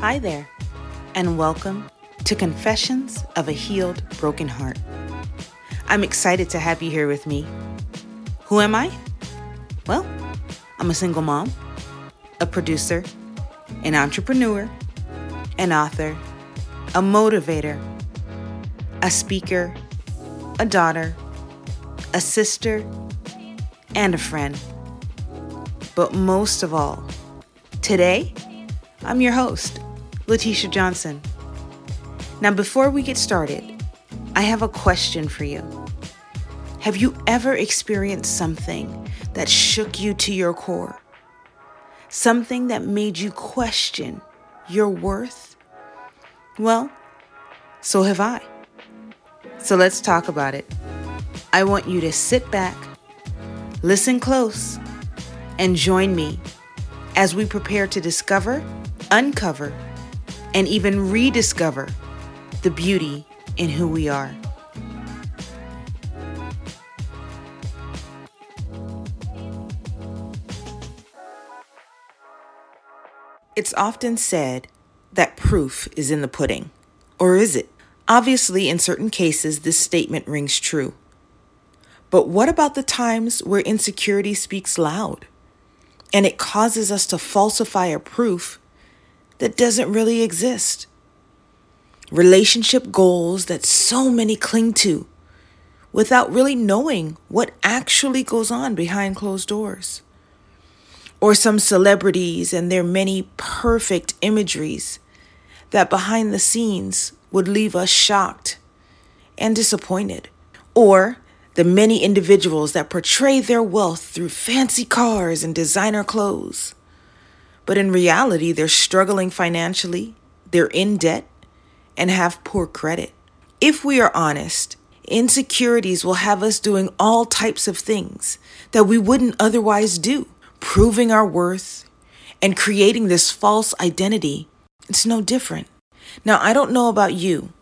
Hi there, and welcome to Confessions of a Healed Broken Heart. I'm excited to have you here with me. Who am I? Well, I'm a single mom, a producer, an entrepreneur, an author, a motivator, a speaker, a daughter, a sister, and a friend. But most of all, today, I'm your host, Letitia Johnson. Now, before we get started, I have a question for you. Have you ever experienced something that shook you to your core? Something that made you question your worth? Well, so have I. So let's talk about it. I want you to sit back, listen close, and join me as we prepare to discover, uncover, and even rediscover the beauty in who we are. It's often said that proof is in the pudding. Or is it? Obviously, in certain cases, this statement rings true. But what about the times where insecurity speaks loud and it causes us to falsify a proof that doesn't really exist? Relationship goals that so many cling to without really knowing what actually goes on behind closed doors. Or some celebrities and their many perfect imageries that behind the scenes would leave us shocked and disappointed. Or the many individuals that portray their wealth through fancy cars and designer clothes. But in reality, they're struggling financially, they're in debt, and have poor credit. If we are honest, insecurities will have us doing all types of things that we wouldn't otherwise do, proving our worth and creating this false identity. It's no different. Now, I don't know about you,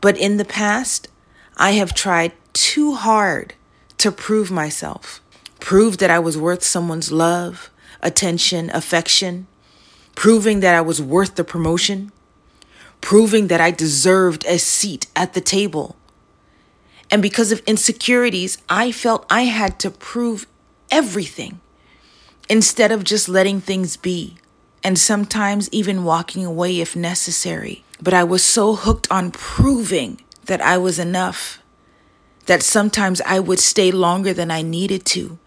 but in the past, I have tried too hard to prove myself, prove that I was worth someone's love, attention, affection, proving that I was worth the promotion, proving that I deserved a seat at the table. And because of insecurities, I felt I had to prove everything instead of just letting things be and sometimes even walking away if necessary. But I was so hooked on proving that I was enough that sometimes I would stay longer than I needed to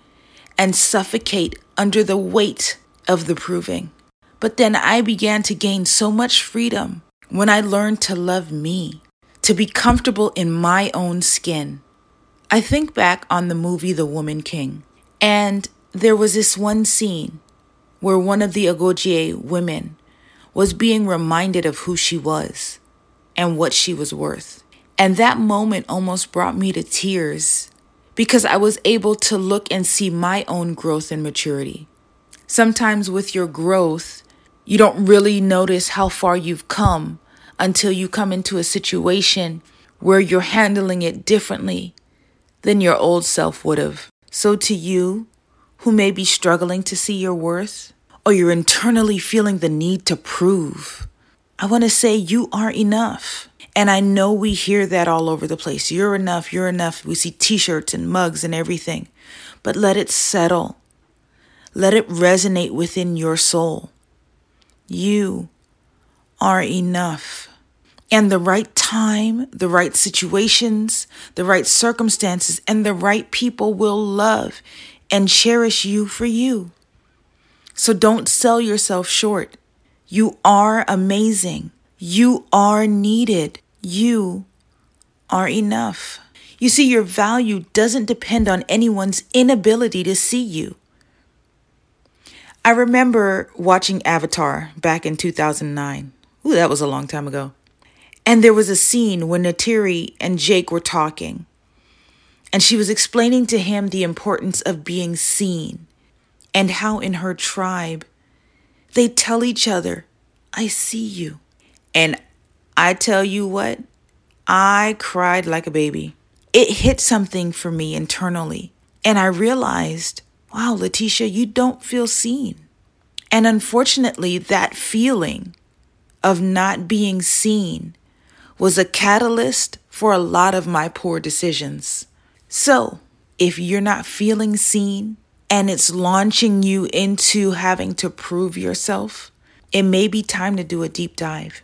and suffocate under the weight of the proving. But then I began to gain so much freedom when I learned to love me, to be comfortable in my own skin. I think back on the movie The Woman King, and there was this one scene where one of the Agojie women was being reminded of who she was and what she was worth. And that moment almost brought me to tears because I was able to look and see my own growth and maturity. Sometimes with your growth, you don't really notice how far you've come until you come into a situation where you're handling it differently than your old self would have. So, to you who may be struggling to see your worth, or you're internally feeling the need to prove, I want to say you are enough. And I know we hear that all over the place. You're enough, you're enough. We see t shirts and mugs and everything. But let it settle. Let it resonate within your soul. You are enough. And the right time, the right situations, the right circumstances, and the right people will love and cherish you for you. So don't sell yourself short. You are amazing. You are needed. You are enough. You see, your value doesn't depend on anyone's inability to see you. I remember watching Avatar back in 2009. Ooh, that was a long time ago. And there was a scene when Neytiri and Jake were talking. And she was explaining to him the importance of being seen and how in her tribe they tell each other, I see you. And I tell you what, I cried like a baby. It hit something for me internally. And I realized, wow, Letitia, you don't feel seen. And unfortunately, that feeling of not being seen was a catalyst for a lot of my poor decisions. So, if you're not feeling seen and it's launching you into having to prove yourself, it may be time to do a deep dive.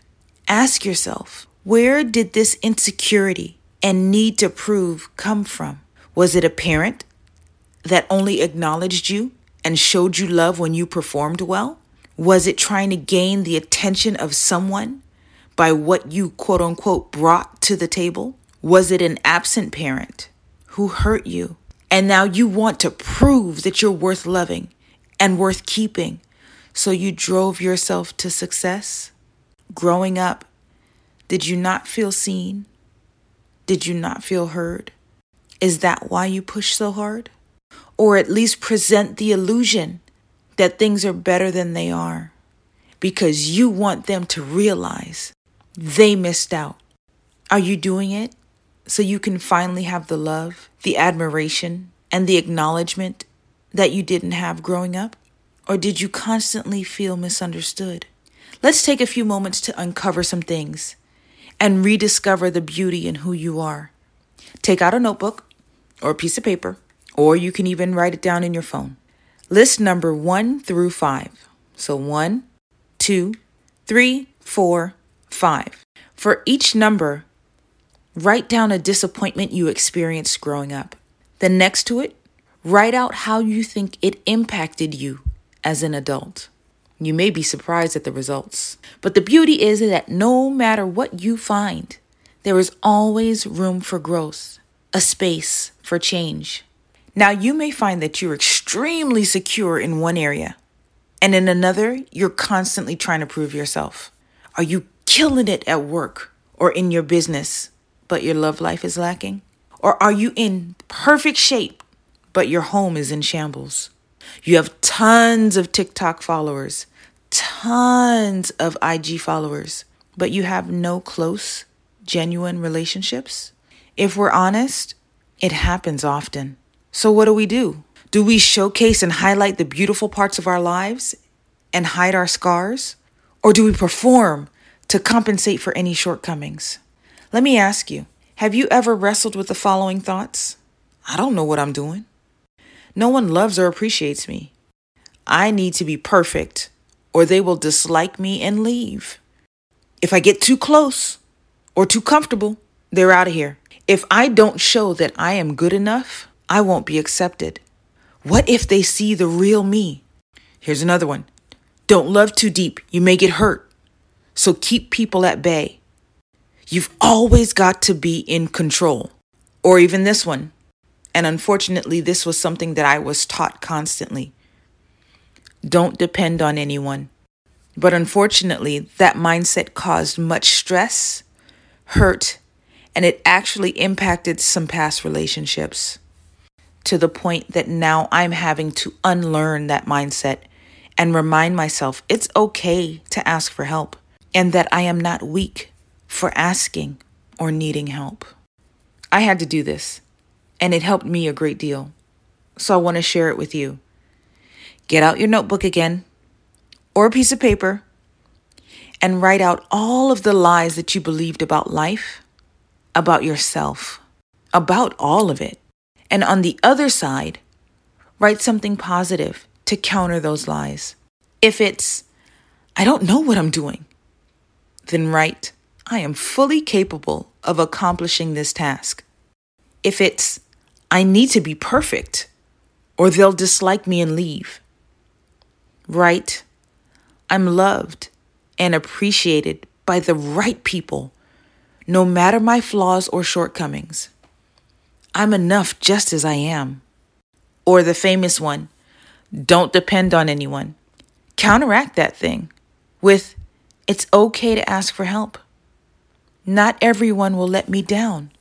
Ask yourself, where did this insecurity and need to prove come from? Was it a parent that only acknowledged you and showed you love when you performed well? Was it trying to gain the attention of someone by what you quote unquote brought to the table? Was it an absent parent who hurt you and now you want to prove that you're worth loving and worth keeping. So you drove yourself to success. Growing up, did you not feel seen? Did you not feel heard? Is that why you push so hard? Or at least present the illusion that things are better than they are because you want them to realize they missed out. Are you doing it so you can finally have the love, the admiration, and the acknowledgement that you didn't have growing up? Or did you constantly feel misunderstood? Let's take a few moments to uncover some things and rediscover the beauty in who you are. Take out a notebook or a piece of paper, or you can even write it down in your phone. List number one through five. So one, two, three, four, five. For each number, Write down a disappointment you experienced growing up. Then, next to it, write out how you think it impacted you as an adult. You may be surprised at the results. But the beauty is that no matter what you find, there is always room for growth, a space for change. Now, you may find that you're extremely secure in one area, and in another, you're constantly trying to prove yourself. Are you killing it at work or in your business? but your love life is lacking? Or are you in perfect shape, but your home is in shambles? You have tons of TikTok followers, tons of IG followers, but you have no close, genuine relationships? If we're honest, it happens often. So, what do we do? Do we showcase and highlight the beautiful parts of our lives and hide our scars? Or do we perform to compensate for any shortcomings? Let me ask you have you ever wrestled with the following thoughts? I don't know what I'm doing. No one loves or appreciates me. I need to be perfect, or they will dislike me and leave. If I get too close or too comfortable, they're out of here. If I don't show that I am good enough, I won't be accepted. What if they see the real me? Here's another one. Don't love too deep, you may get hurt. So keep people at bay. You've always got to be in control. Or even this one. And unfortunately, this was something that I was taught constantly. Don't depend on anyone. But unfortunately, that mindset caused much stress, hurt, and it actually impacted some past relationships to the point that now I'm having to unlearn that mindset and remind myself it's okay to ask for help and that I am not weak for asking or needing help. I had to do this, and it helped me a great deal. So I want to share it with you. Get out your notebook again or a piece of paper and write out all of the lies that you believed about life, about yourself, about all of it. And on the other side, write something positive to counter those lies. If it's, I don't know what I'm doing, then write, I am fully capable of accomplishing this task. If it's, I need to be perfect, or they'll dislike me and leave. Right? I'm loved and appreciated by the right people, no matter my flaws or shortcomings. I'm enough just as I am. Or the famous one, don't depend on anyone. Counteract that thing with, it's okay to ask for help. Not everyone will let me down.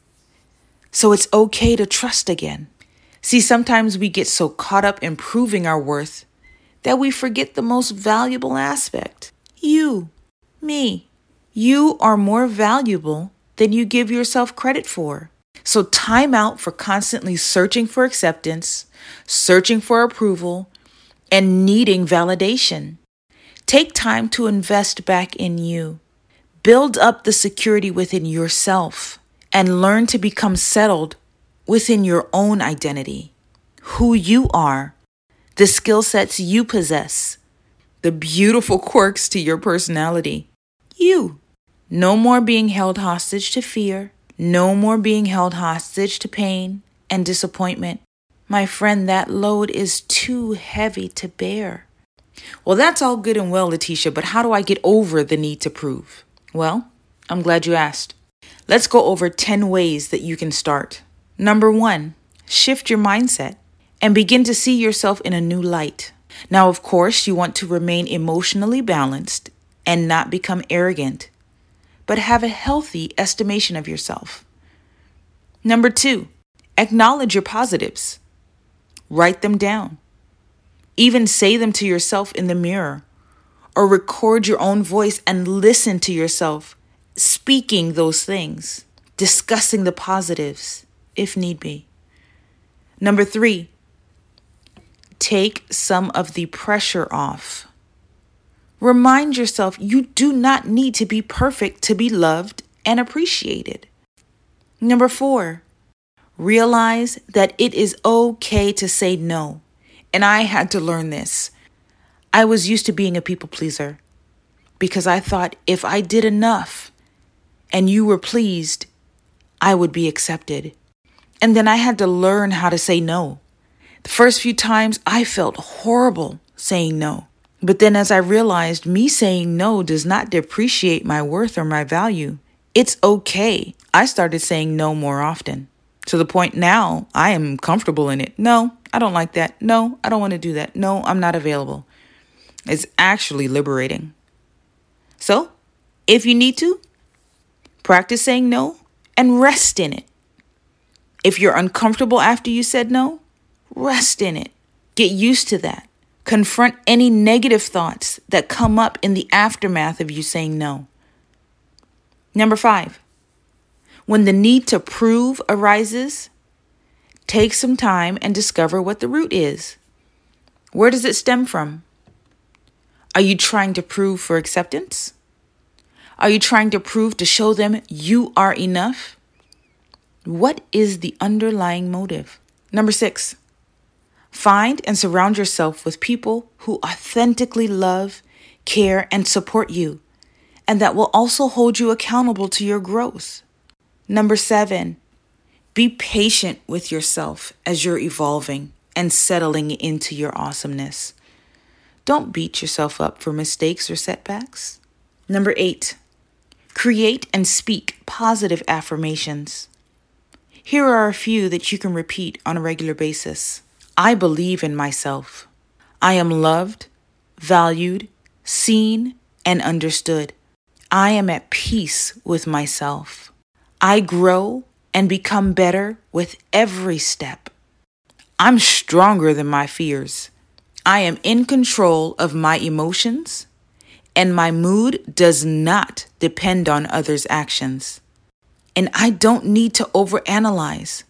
So it's okay to trust again. See, sometimes we get so caught up in proving our worth that we forget the most valuable aspect you, me. You are more valuable than you give yourself credit for. So, time out for constantly searching for acceptance, searching for approval, and needing validation. Take time to invest back in you Build up the security within yourself and learn to become settled within your own identity, who you are, the skill sets you possess, the beautiful quirks to your personality. You. No more being held hostage to fear, no more being held hostage to pain and disappointment. My friend, that load is too heavy to bear. Well, that's all good and well, Letitia, but how do I get over the need to prove? Well, I'm glad you asked. Let's go over 10 ways that you can start. Number one, shift your mindset and begin to see yourself in a new light. Now, of course, you want to remain emotionally balanced and not become arrogant, but have a healthy estimation of yourself. Number two, acknowledge your positives, write them down, even say them to yourself in the mirror, or record your own voice and listen to yourself speaking those things, discussing the positives if need be. Number three, take some of the pressure off. Remind yourself you do not need to be perfect to be loved and appreciated. Number four, realize that it is okay to say no. And I had to learn this. I was used to being a people pleaser because I thought if I did enough and you were pleased, I would be accepted. And then I had to learn how to say no. The first few times I felt horrible saying no. But then as I realized me saying no does not depreciate my worth or my value, it's okay. I started saying no more often to the point now I am comfortable in it. No, I don't like that. No, I don't want to do that. No, I'm not available. It's actually liberating. So, if you need to, practice saying no and rest in it. If you're uncomfortable after you said no, Rest in it. Get used to that. Confront any negative thoughts that come up in the aftermath of you saying no. Number five, when the need to prove arises, take some time and discover what the root is. Where does it stem from? Are you trying to prove for acceptance? Are you trying to prove to show them you are enough? What is the underlying motive? Number six, Find and surround yourself with people who authentically love, care, and support you, and that will also hold you accountable to your growth. Number seven, be patient with yourself as you're evolving and settling into your awesomeness. Don't beat yourself up for mistakes or setbacks. Number eight, create and speak positive affirmations. Here are a few that you can repeat on a regular basis. I believe in myself. I am loved, valued, seen, and understood. I am at peace with myself. I grow and become better with every step. I'm stronger than my fears. I am in control of my emotions, and my mood does not depend on others' actions. And I don't need to overanalyze.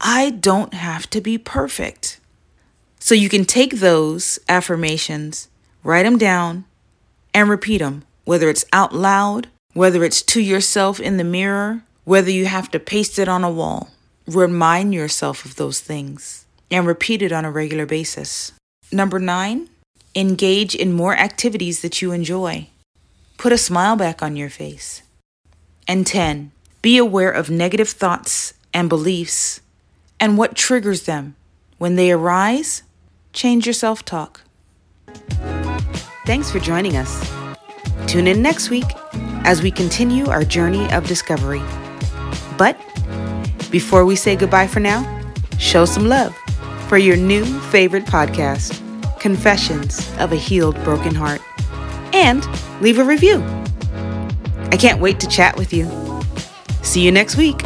I don't have to be perfect. So you can take those affirmations, write them down, and repeat them, whether it's out loud, whether it's to yourself in the mirror, whether you have to paste it on a wall. Remind yourself of those things and repeat it on a regular basis. Number nine, engage in more activities that you enjoy. Put a smile back on your face. And 10, be aware of negative thoughts and beliefs and what triggers them. When they arise, change your self talk. Thanks for joining us. Tune in next week as we continue our journey of discovery. But before we say goodbye for now, show some love for your new favorite podcast, Confessions of a Healed Broken Heart, and leave a review. I can't wait to chat with you. See you next week.